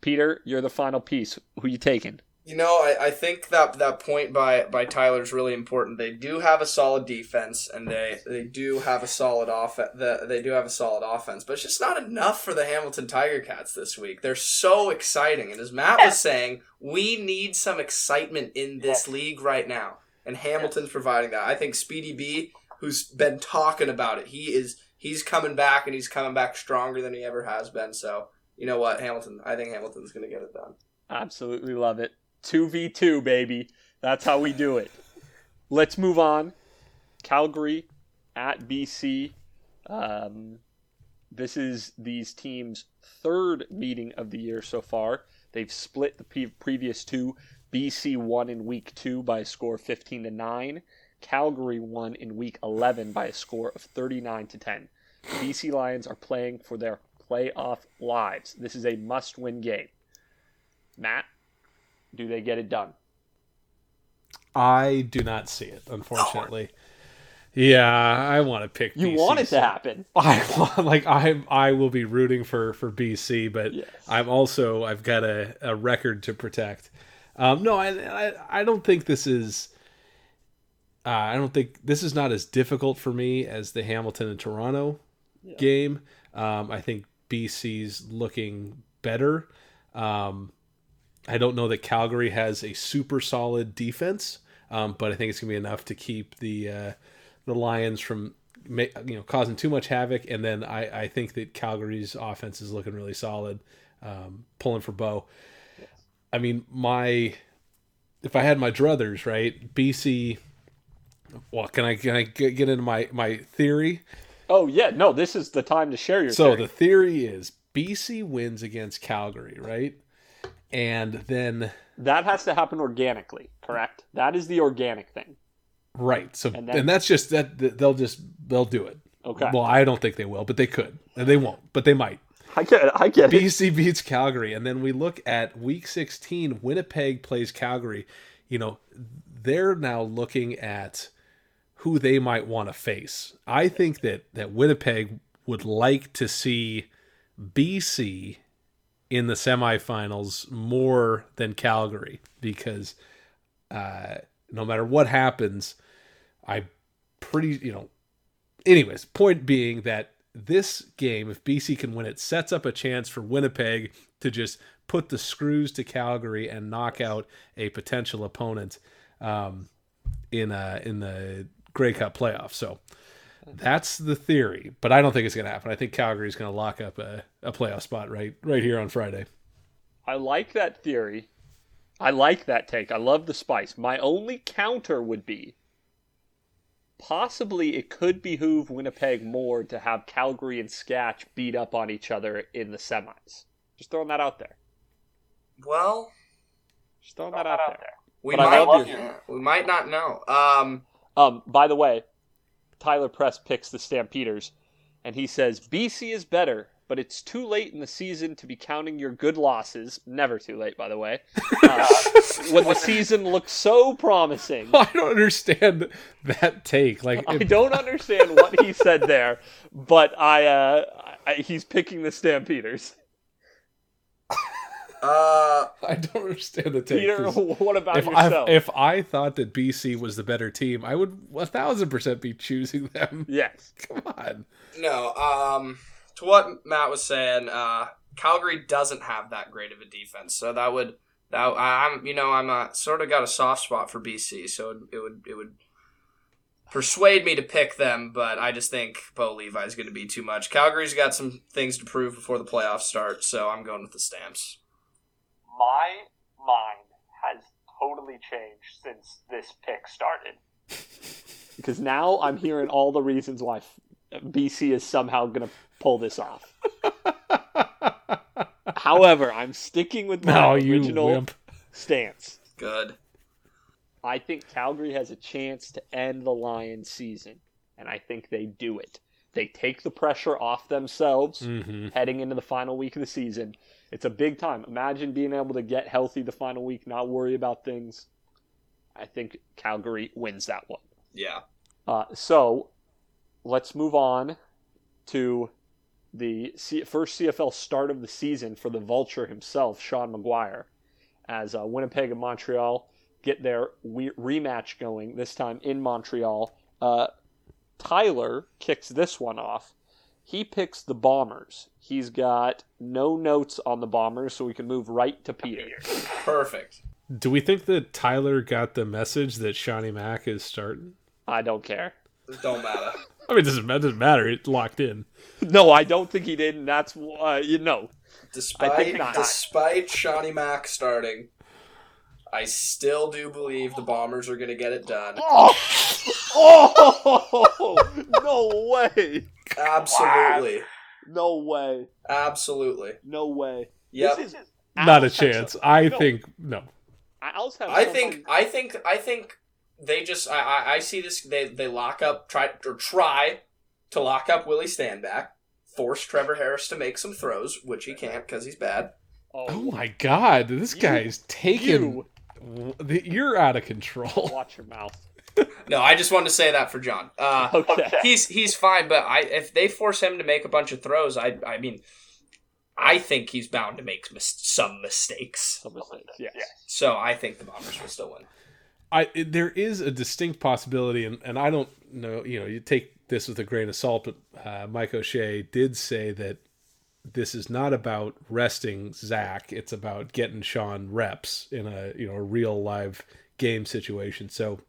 Peter, you're the final piece. Who you taking? You know, I, I think that that point by by Tyler is really important. They do have a solid defense, and they they do have a solid offense. The, they do have a solid offense, but it's just not enough for the Hamilton Tiger Cats this week. They're so exciting, and as Matt was saying, we need some excitement in this league right now, and Hamilton's providing that. I think Speedy B, who's been talking about it, he is he's coming back, and he's coming back stronger than he ever has been. So you know what, Hamilton? I think Hamilton's going to get it done. Absolutely love it. 2v2, baby. That's how we do it. Let's move on. Calgary at BC. Um, this is these teams' third meeting of the year so far. They've split the pre- previous two. BC won in week two by a score of 15 to 9. Calgary won in week 11 by a score of 39 to 10. The BC Lions are playing for their playoff lives. This is a must win game. Matt, do they get it done? I do not see it, unfortunately. Yeah, I want to pick. You BC, want it to happen. I want like I I will be rooting for for BC, but Yes. I'm also I've got a, a record to protect. Um, no, I, I I don't think this is. Uh, I don't think this is not as difficult for me as the Hamilton and Toronto game. Um, I think BC's looking better. Um, I don't know that Calgary has a super solid defense, um, but I think it's gonna be enough to keep the uh, the Lions from you know causing too much havoc. And then I, I think that Calgary's offense is looking really solid, um, pulling for Bo. I mean, my if I had my druthers right, BC. Well, can I can I get get into my my theory? Oh yeah, no, this is the time to share your. So theory. the theory is BC wins against Calgary, right? And then that has to happen organically, correct? That is the organic thing. right, so And and, that's just that that they'll just they'll do it. Okay, Well, I don't think they will, but they could, and they won't, but they might. I get it. I get it. BC beats Calgary, and then we look at Week 16. Winnipeg plays Calgary. You know, they're now looking at who they might want to face. I think that that Winnipeg would like to see BC in the semifinals more than Calgary because uh, no matter what happens, I pretty you know. Anyways, point being that this game, if BC can win it, sets up a chance for Winnipeg to just put the screws to Calgary and knock out a potential opponent um, in uh, in the Grey Cup playoff. So that's the theory, but I don't think it's going to happen. I think Calgary's going to lock up a, a playoff spot right right here on Friday. I like that theory. I like that take. I love the spice. My only counter would be possibly it could behoove Winnipeg more to have Calgary and Sketch beat up on each other in the semis. Just throwing that out there. Well, Just throwing that out there. we But I might love yeah, we might not know. Um, Um, by the way, Tyler Press picks the Stampeders, and he says BC is better, but it's too late in the season to be counting your good losses. Never too late, by the way. Uh, when the season looks so promising. I don't understand that take. Like, I if- don't understand what he said there, but I, uh, I he's picking the Stampeders. Uh, I don't understand the take. Peter, what about If yourself? I, if I thought that BC was the better team, I would a thousand percent be choosing them. yes. Come on. no. Um, to what Matt was saying, uh, Calgary doesn't have that great of a defense, so that would that I- I'm you know I'm uh, sort of got a soft spot for BC, so it, it would it would persuade me to pick them, but I just think Bo Levi's going to be too much. Calgary's got some things to prove before the playoffs start, so I'm going with the Stamps. My mind has totally changed since this pick started. Because now I'm hearing all the reasons why BC is somehow going to pull this off. However, I'm sticking with my No, original wimp. stance. Good. I think Calgary has a chance to end the Lions season, and I think they do it. They take the pressure off themselves hmm heading into the final week of the season. It's a big time. Imagine being able to get healthy the final week, not worry about things. I think Calgary wins that one. Yeah. Uh, so let's move on to the C- first CFL start of the season for the Vulture himself, Sean McGuire, as uh, Winnipeg and Montreal get their we- rematch going, this time in Montreal. Uh, Tyler kicks this one off. He picks the Bombers. He's got no notes on the Bombers, so we can move right to Peter. Perfect. Do we think that Tyler got the message that Shawnee Mack is starting? I don't care. It Don't matter. I mean, it doesn't, it doesn't matter. It's locked in. No, I don't think he did, and that's uh, you know. Despite I think not. despite Shawnee Mack starting, I still do believe the Bombers are going to get it done. Oh, oh no way! Absolutely. No way! Absolutely. No way! Yep. This is Not a chance. some- I no, think no. Al's have I think I think I think they just I, I, I see this they they lock up try or try to lock up Willie Stanback, force Trevor Harris to make some throws, which he can't because he's bad. Oh Oh, my God, this You- guy's taking. you You're out of control. watch your mouth. No, I just wanted to say that for John. Uh, Okay. he's he's fine, but I if they force him to make a bunch of throws, I I mean, I think he's bound to make mis- some mistakes. Some mistakes, yes. So I think the Bombers will still win. I there is a distinct possibility, and, and I don't know. You know, you take this with a grain of salt, but uh, Mike O'Shea did say that this is not about resting Zach; it's about getting Sean reps in a you know a real live game situation. So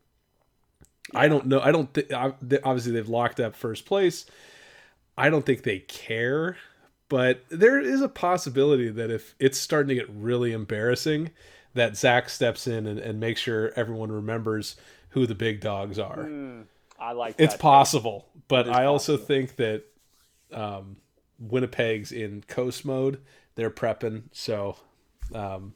I don't know. I don't think obviously they've locked up first place. I don't think they care, but there is a possibility that if it's starting to get really embarrassing, that Zach steps in and, and makes sure everyone remembers who the big dogs are. Hmm, I like It's possible, but is I also possible. think that um, Winnipeg's in coast mode. They're prepping. So, um,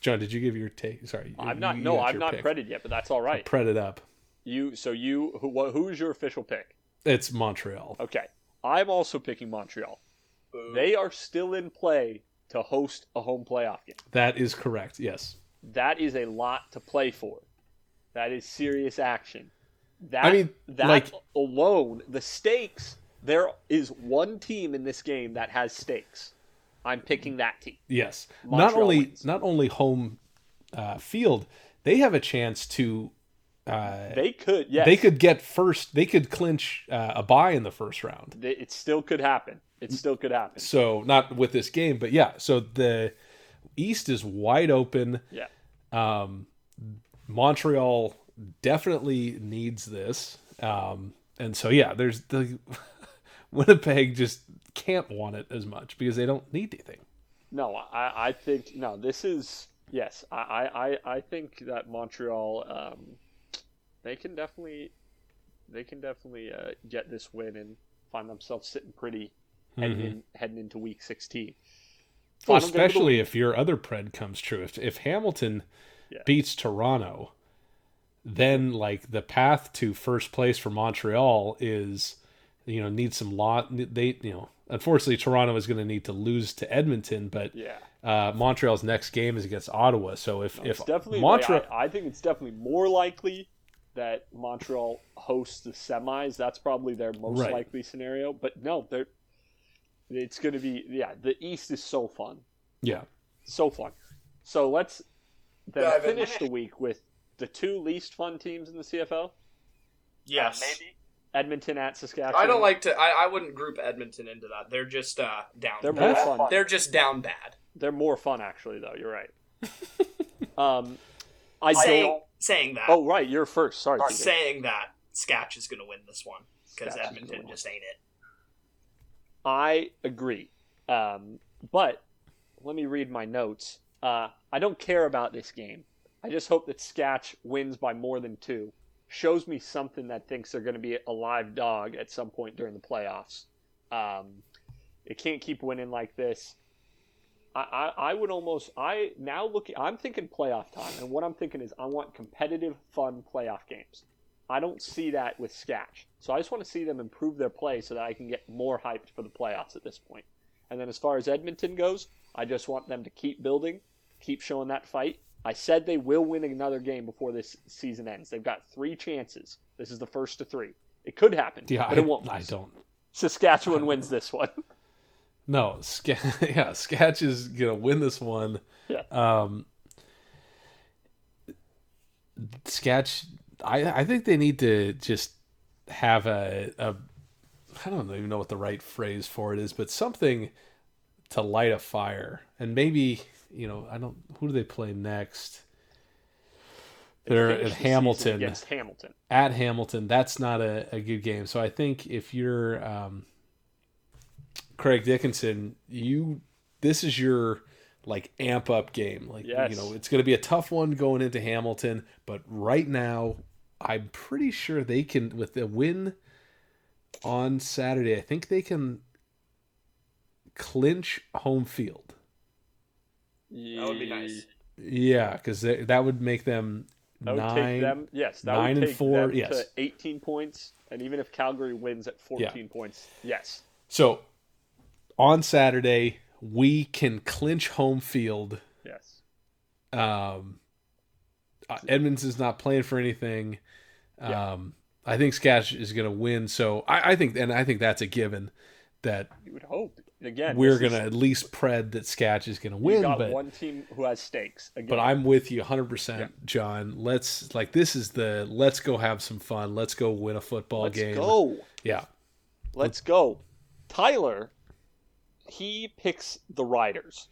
John, did you give your take? Sorry, I'm not. you no, I'm not pick. predded yet, but that's all right. Pred it up. You. So you. Who? Who's your official pick? It's Montreal. Okay. I'm also picking Montreal. They are still in play to host a home playoff game. That is correct. Yes. That is a lot to play for. That is serious action. That, I mean, that like- alone, the stakes. There is one team in this game that has stakes. I'm picking that team. Yes. Montreal not only wins. not only home uh, field, they have a chance to. Uh, They could, yes. They could get first. They could clinch uh, a bye in the first round. It still could happen. It still could happen. So not with this game, but yeah. So the East is wide open. Yeah. Um, Montreal definitely needs this. Um, and so yeah, there's the Winnipeg just can't want it as much because they don't need anything. No, I, I think no. This is yes. I, I, I- think that Montreal, um, they can definitely, they can definitely uh, get this win and find themselves sitting pretty heading in, heading into Week 16. Well, especially if your other pred comes true. If if Hamilton Yeah. beats Toronto, then like the path to first place for Montreal is, you know, need some lot. They you know, unfortunately Toronto is going to need to lose to Edmonton, but Yeah, uh, Montreal's next game is against Ottawa. So if it's if definitely. Montreal, I, I think it's definitely more likely that Montreal hosts the semis. That's probably their most Right. likely scenario. But no, they're. It's going to be yeah. The East is so fun. yeah, so fun. So let's then Dive in. finish the week with the two least fun teams in the CFL: Yes. maybe. Edmonton at Saskatchewan. I don't like to. I, I wouldn't group Edmonton into that. They're just uh, down. They're bad. more fun. They're just down bad. They're more fun, actually. Though you're right. um, I Saying, don't. saying that. Oh right, you're first. Sorry. TJ. saying that Scatch is going to win this one because Edmonton just ain't it. I agree. Um, but let me read my notes. Uh, I don't care about this game. I just hope that Scatch wins by more than two. Shows me something that thinks they're going to be a live dog at some point during the playoffs. Um, it can't keep winning like this. I, I, I would almost I now looking I'm thinking playoff time and what I'm thinking is I want competitive fun playoff games. I don't see that with Scatch. So I just want to see them improve their play so that I can get more hyped for the playoffs at this point. And then as far as Edmonton goes, I just want them to keep building, keep showing that fight. I said they will win another game before this season ends. They've got three chances. This is the first of three. It could happen, yeah. but I, it won't. I don't. Saskatchewan wins this one. No, Sca- yeah, Sketch is gonna win this one. Yeah. Um, Sketch, I I think they need to just have a a I don't even know what the right phrase for it is, but something to light a fire, and maybe you know I don't who do they play next? They're at Hamilton against Hamilton. at Hamilton, that's not a, a good game. So I think if you're um, Craig Dickenson, you this is your like amp up game. Like Yes. you know, it's going to be a tough one going into Hamilton, but right now I'm pretty sure they can with the win on Saturday. I think they can clinch home field. That would be nice. Yeah, because that would make them That would nine. take them, yes, that nine would and four, them yes. to 18 points, and even if Calgary wins at 14 points, yes, So on Saturday, we can clinch home field. yes. Um, uh, Edmonds is not playing for anything. Yeah. Um, I think Sketch is going to win. So I, I think, and I think that's a given that You would hope. Again, we're this going to at least pred that Sketch is going to win. got But one team who has stakes. Again, but I'm with you 100%, John. Let's like this is the let's go have some fun. Let's go win a football let's game. go. Yeah. Let's go. Tyler, he picks the Riders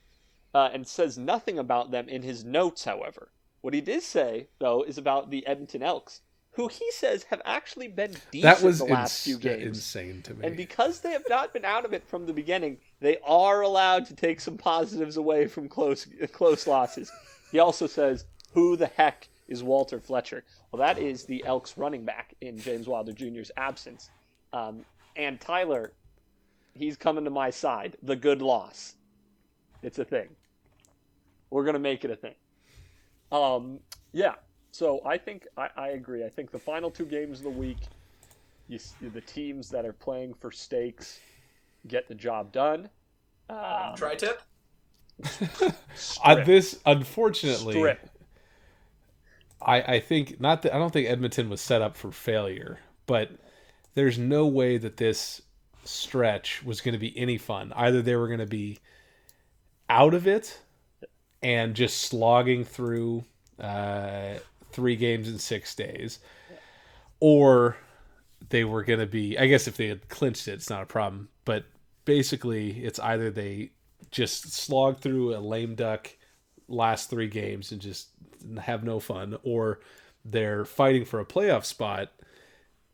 uh, and says nothing about them in his notes, however. What he did say, though, is about the Edmonton Elks, who he says have actually been decent That was the last ins- few games. insane to me. And because they have not been out of it from the beginning, they are allowed to take some positives away from close close losses. He also says, "Who the heck is Walter Fletcher?" Well, that is the Elks running back in James Wilder Jr.'s absence. Um, and Tyler, he's coming to my side. The good loss. It's a thing. We're gonna make it a thing. Um, yeah. So I think I, I agree. I think the final two games of the week you, the teams that are playing for stakes get the job done. Um, Tri tip. Uh, this unfortunately strip. I, I think not that I don't think Edmonton was set up for failure, but there's no way that this stretch was going to be any fun. Either they were going to be out of it and just slogging through uh, three games in six days, or they were going to be. I guess if they had clinched it, it's not a problem. But basically, it's either they just slog through a lame duck last three games and just have no fun, or they're fighting for a playoff spot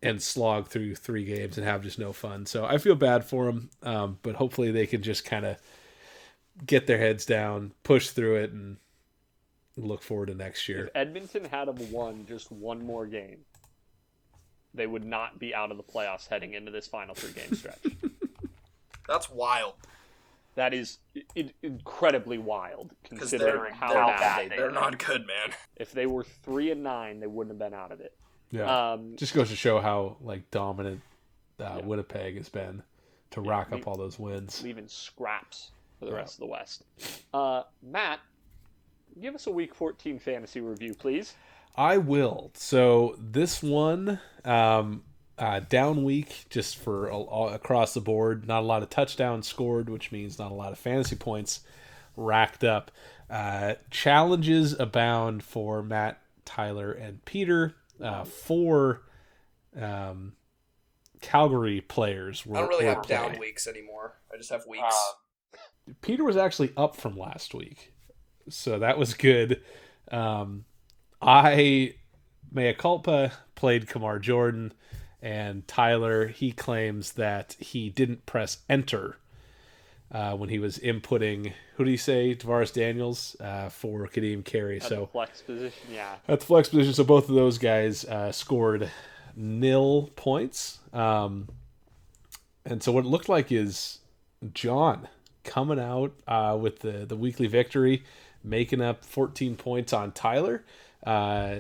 and slog through three games and have just no fun. So I feel bad for them, um, but hopefully they can just kind of get their heads down, push through it, and look forward to next year. If Edmonton had have won just one more game, they would not be out of the playoffs heading into this final three game stretch. That's wild. that is I- incredibly wild considering they're, how they're, bad they they're are. not good, man. If they were three and nine, they wouldn't have been out of it. Yeah, Um, just goes to show how like dominant uh, Yeah. Winnipeg has been to rack we- up all those wins. leaving scraps for the Yeah. rest of the West. Uh, Matt, give us a Week 14 fantasy review, please. I will. So this one, um, uh, down week, just for all, all, across the board. Not a lot of touchdowns scored, which means not a lot of fantasy points racked up. Uh, challenges abound for Matt, Tyler, and Peter. Uh, four um, Calgary players were. I don't really were have down weeks anymore. I just have weeks. Peter was actually up from last week, so that was good. Um, I, mea culpa, played Kamar Jorden, and Tyler. He claims that he didn't press enter uh, when he was inputting. Who do you say, Tavares Daniels uh, for Kadeem Carey? At So the flex position, yeah. at the flex position. So both of those guys uh, scored nil points. Um, and so what it looked like is John coming out uh, with the, the weekly victory, making up 14 points on Tyler. Uh,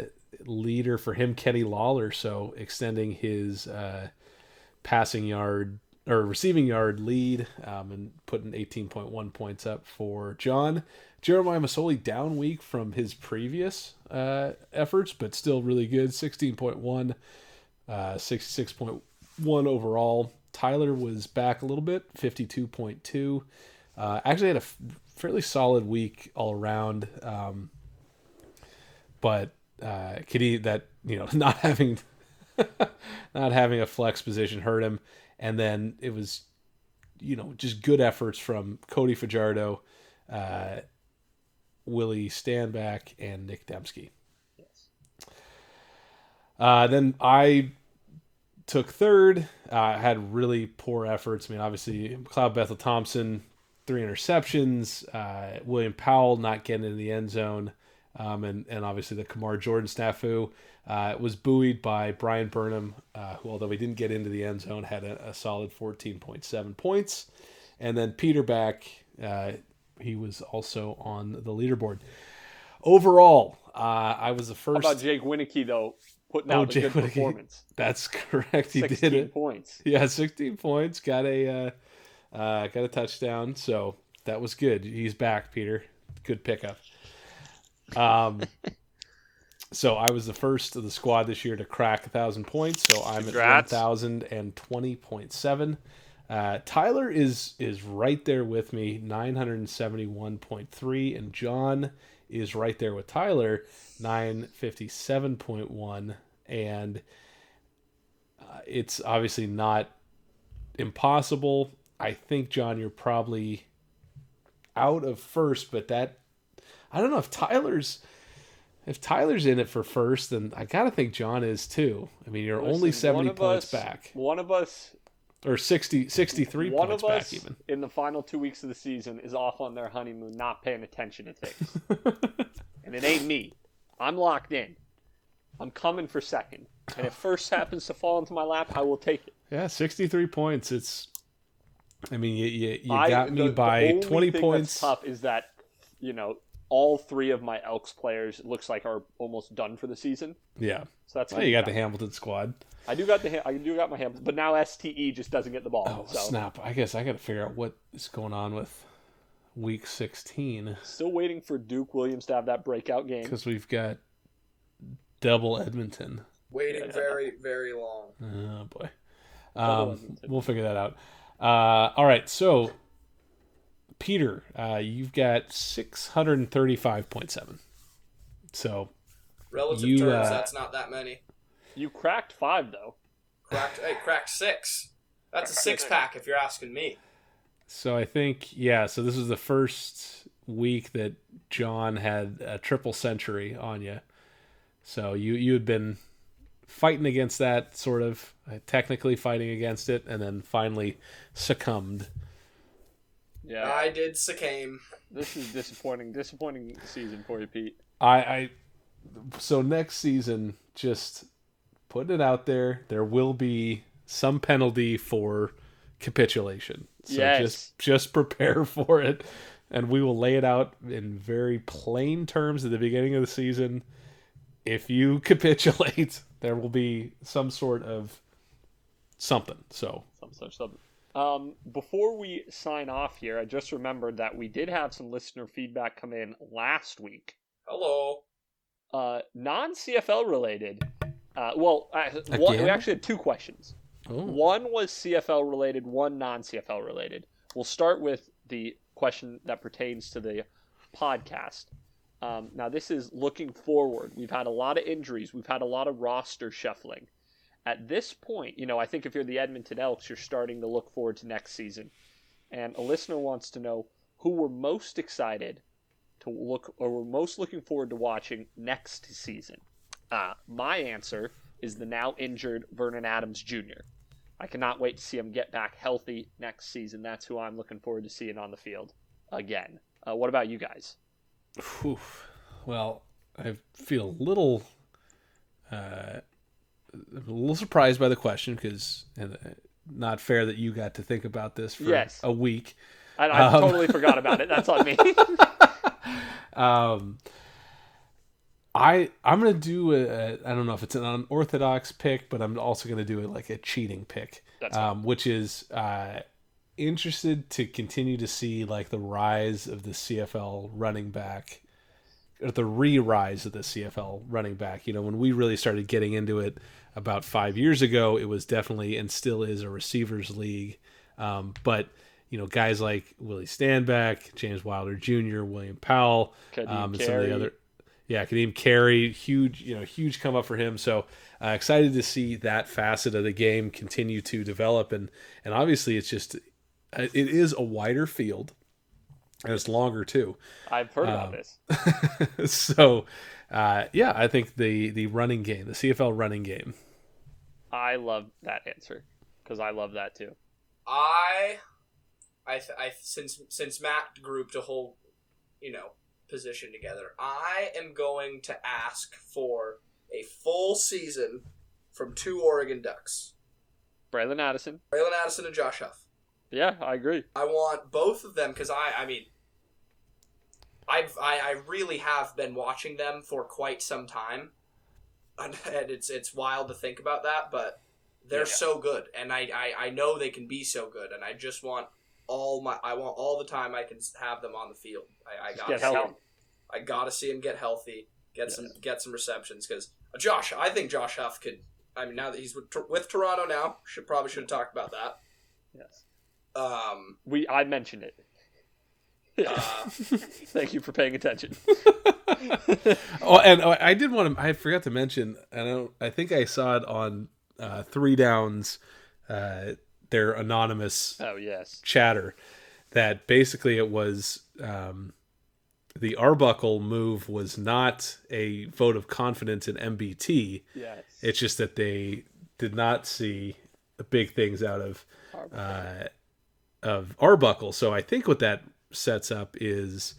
leader for him, Kenny Lawler. So extending his uh, passing yard or receiving yard lead um, and putting 18.1 points up for John. Jeremiah Masoli down week from his previous uh, efforts, but still really good. 16.1, uh, 66.1 overall. Tyler was back a little bit, 52.2. Uh, actually had a fairly solid week all around. Um, but uh, Kitty, that you know, not having not having a flex position hurt him, and then it was, you know, just good efforts from Cody Fajardo, uh, Willie Stanback, and Nic Demski. Uh, then I took third. Uh, had really poor efforts. I mean, obviously, McLeod Bethel-Thompson, three interceptions. Uh, William Powell not getting in the end zone. Um, and, and obviously the Kamar Jorden snafu uh, was buoyed by Brian Burnham, uh, who, although he didn't get into the end zone, had a, a solid 14.7 points. And then Peter back, uh, he was also on the leaderboard. Overall, uh, I was the How first. about Jake Wieneke, though, putting Oh, out a good performance? That's correct. He 16 did it. points. Yeah, 16 points. Got a uh, uh, got a touchdown. So that was good. He's back, Peter. Good pickup. Um, so I was the first of the squad this year to crack a thousand points. So I'm Congrats. at one thousand and twenty point seven. Uh, Tyler is is right there with me, nine hundred and seventy one point three, and John is right there with Tyler, nine fifty seven point one, and uh, it's obviously not impossible. I think John, you're probably out of first, but that I don't know if Tyler's if Tyler's in it for first, then I gotta think John is too. I mean, you're only Listen, one seventy points us- back, One of us, or 60, 63 one points of back us even. in the final two weeks of the season is off on their honeymoon, not paying attention to things, and it ain't me. I'm locked in. I'm coming for second, and if first happens to fall into my lap, I will take it. yeah, sixty three points. It's. I mean, you you, you I- got me the- the by only twenty thing points. That's tough is that you know all three of my Elks players it looks like are almost done for the season. Yeah, So that's well, you got the. Hamilton squad. I do got the ha- I do got my hands, but now STE just doesn't get the ball. Oh so snap! I guess I got to figure out what is going on with week sixteen still waiting for Duke Williams to have that breakout game. because we've got double Edmonton. Waiting very, very long. Oh boy. Um, we'll figure that out. Uh, all right, so Peter, uh, you've got six hundred and thirty-five point seven. So Relative You, terms, uh, that's not that many. You cracked five though. Cracked, hey, cracked six. That's a six pack if you're asking me. So I think yeah. So this is the first week that John had a triple century on you. So you you had been fighting against that sort of uh, technically fighting against it, and then finally succumbed. Yeah, I did succumb. this is disappointing. Disappointing season for you, Pete. I I so next season just putting it out there. There will be some penalty for capitulation. So Yes. just just prepare for it and we will lay it out in very plain terms at the beginning of the season. If you capitulate, there will be some sort of something. So, Some such something. Um, before we sign off here, I just remembered that we did have some listener feedback come in last week. Hello. Uh, non CFL related. Uh, well, uh, one, we actually had two questions. oh, One was CFL related, one non CFL related. We'll start with the question that pertains to the podcast. Um, now, this is looking forward. We've had a lot of injuries, we've had a lot of roster shuffling. At this point, you know, I think if you're the Edmonton Elks, you're starting to look forward to next season. And a listener wants to know who we're most excited to look, or we're most looking forward to watching next season. Uh, my answer is the now injured Vernon Adams Jr. I cannot wait to see him get back healthy next season. That's who I'm looking forward to seeing on the field again. Uh, what about you guys? Whew. Well, I feel a little, uh, a little surprised by the question because uh, not fair that you got to think about this for Yes. a week. I, I Um. totally forgot about it. That's on me. Um, I I'm gonna do a, a I don't know if it's an unorthodox pick, but I'm also gonna do it like a cheating pick, That's um, which is uh, interested to continue to see like the rise of the CFL running back, or the re-rise of the CFL running back. You know, when we really started getting into it about five years ago, it was definitely and still is a receivers league, um, but. You know, guys like Willie Stanback, James Wilder Jr., William Powell, um, and some of the other yeah, Kadeem Carey, huge, you know, huge come up for him. So uh, excited to see that facet of the game continue to develop, and and obviously it's just it is a wider field, and it's longer too. I've heard about um, this. so uh, yeah, I think the the running game, the CFL running game. I love that answer because I love that too. I, I, I since since Matt grouped a whole, you know, position together, I am going to ask for a full season from two Oregon Ducks, Bralon Addison. Bralon Addison and Josh Huff. Yeah, I agree. I want both of them because I, I mean, I've, I, I really have been watching them for quite some time, and it's it's wild to think about that, but they're Yeah. so good, and I, I, I know they can be so good, and I just want all my, I want all the time I can have them on the field. I, I gotta see healthy. 'em. I gotta see them get healthy. get some get some receptions because Josh, I think Josh Huff could. I mean, now that he's with, with Toronto now, should probably should have talked about that. Yes. Um, We I mentioned it. uh, Thank you for paying attention. oh, and oh, I did want to. I forgot to mention, and I, don't, I think I saw it on uh, Three Downs, uh, their anonymous Oh yes. chatter, that basically it was um, the Arbuckle move was not a vote of confidence in MBT. Yes. It's just that they did not see big things out of Arbuckle. uh, of Arbuckle. So I think what that sets up is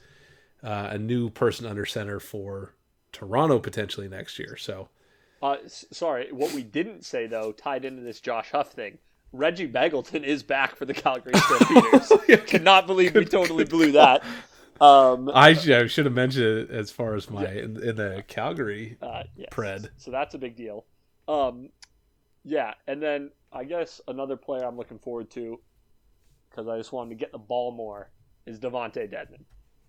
uh, a new person under center for Toronto potentially next year. So Uh, s- sorry, what we didn't say though, tied into this Josh Huff thing, Reggie Begelton is back for the Calgary Stampeders. Cannot believe we totally blew that. Um, I, I should have mentioned it as far as my in, in the Calgary. uh, yes. Pred. So that's a big deal. Um, yeah, and then I guess another player I'm looking forward to because I just wanted to get the ball more is DeVonte Dedmon.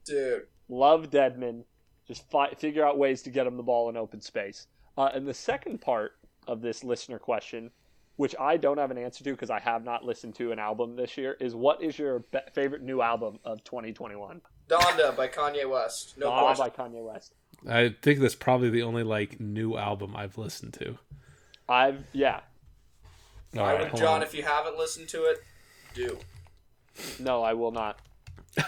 dude, Love Dedmon. Just fi- figure out ways to get him the ball in open space. Uh, and the second part of this listener question, which I don't have an answer to because I have not listened to an album this year, is what is your be- favorite new album of 2021? Donda by Kanye West. No Donna question. by Kanye West. I think that's probably the only like new album I've listened to. I've yeah. All I right, would, John, on. if you haven't listened to it, do. No, I will not.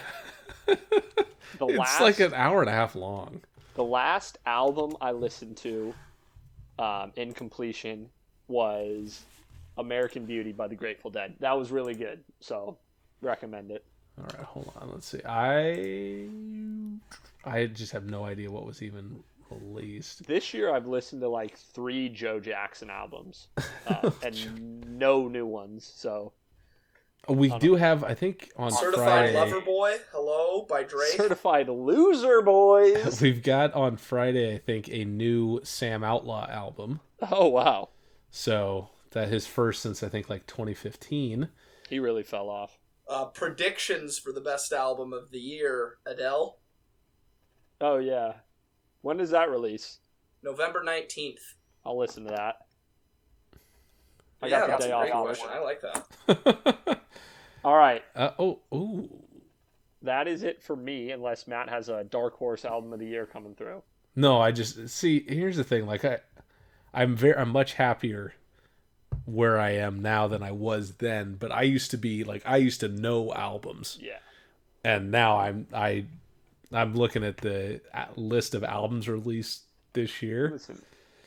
The it's last like an hour and a half long. the last album I listened to um, in completion was American Beauty by the Grateful Dead. That was really good. So recommend it. All right, hold on. Let's see. I I just have no idea what was even released. This year I've listened to like three Joe Jackson albums uh, and no new ones. So We do have, I think, on Certified Friday. Lover Boy, Hello by Drake. certified loser boys. We've got on Friday, I think, a new Sam Outlaw album. oh wow, So that his first since I think like 2015. he really fell off. uh, predictions for the best album of the year, Adele, Oh yeah, when does that release? November 19th. I'll listen to that. I yeah, got the that's day a off. great I'll question. I like that. All right, uh, oh, ooh. that is it for me. Unless Matt has a dark horse album of the year coming through. No, I just see. Here's the thing. Like I, I'm very. I'm much happier where I am now than I was then. But I used to be like I used to know albums, Yeah. and now I'm I, I'm looking at the list of albums released this year. Listen,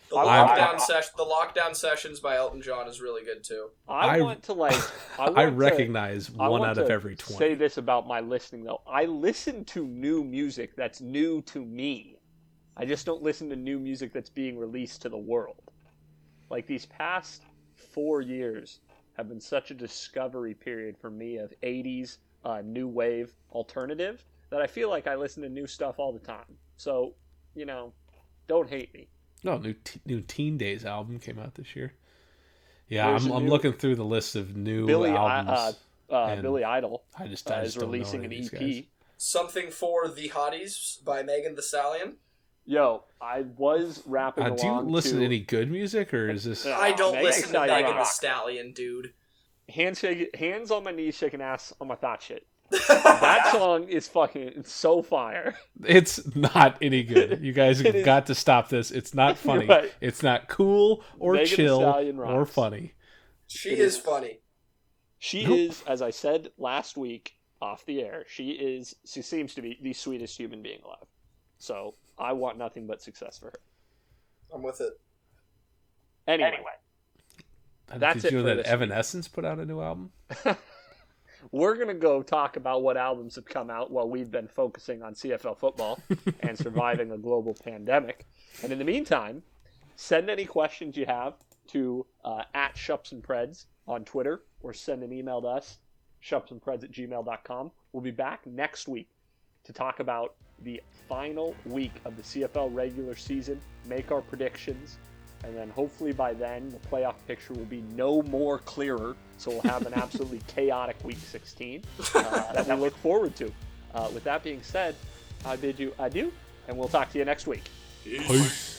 The I'm- lockdown I- session, the lockdown sessions by Elton John is really good too. I, I- want to like. I, want I to- recognize I one want out of every twenty. Say this about my listening though. I listen to new music that's new to me. I just don't listen to new music that's being released to the world. Like these past four years have been such a discovery period for me of '80s uh, new wave alternative that I feel like I listen to new stuff all the time. So, you know, don't hate me. No, new t- new Teen Days album came out this year. Yeah, There's I'm, a I'm new- looking through the list of new Billy, I- albums. uh, uh, Billy Idol I just, uh, I is just don't know releasing an EP. guys. Something for the Hotties by Megan Thee Stallion. Yo, I was rapping Uh, do you listen to to any good music, or is this? I don't Megan listen to Stallion Megan the. Stallion, dude. hands shake, hands on my knees, shaking ass on my thought shit. That song is fucking it's so fire. It's not any good. You guys have is- got to stop this. It's not funny. right. It's not cool or Megan chill or funny. she It is is. funny. She Nope. is, as I said last week off the air, she is she seems to be the sweetest human being alive. So I want nothing but success for her. I'm with it. Anyway, That's Did it you know that this Evanescence put out a new album? We're gonna go talk about what albums have come out while we've been focusing on CFL football and surviving a global pandemic. And in the meantime, send any questions you have to uh, at Shups and Preds on Twitter or send an email to us, shupsandpreds at gmail.com. We'll be back next week to talk about the final week of the CFL regular season, make our predictions, and then hopefully by then the playoff picture will be no more clearer. So we'll have an absolutely chaotic week 16 uh, that we look forward to. Uh, with that being said, I bid you adieu, and we'll talk to you next week. Peace. Peace.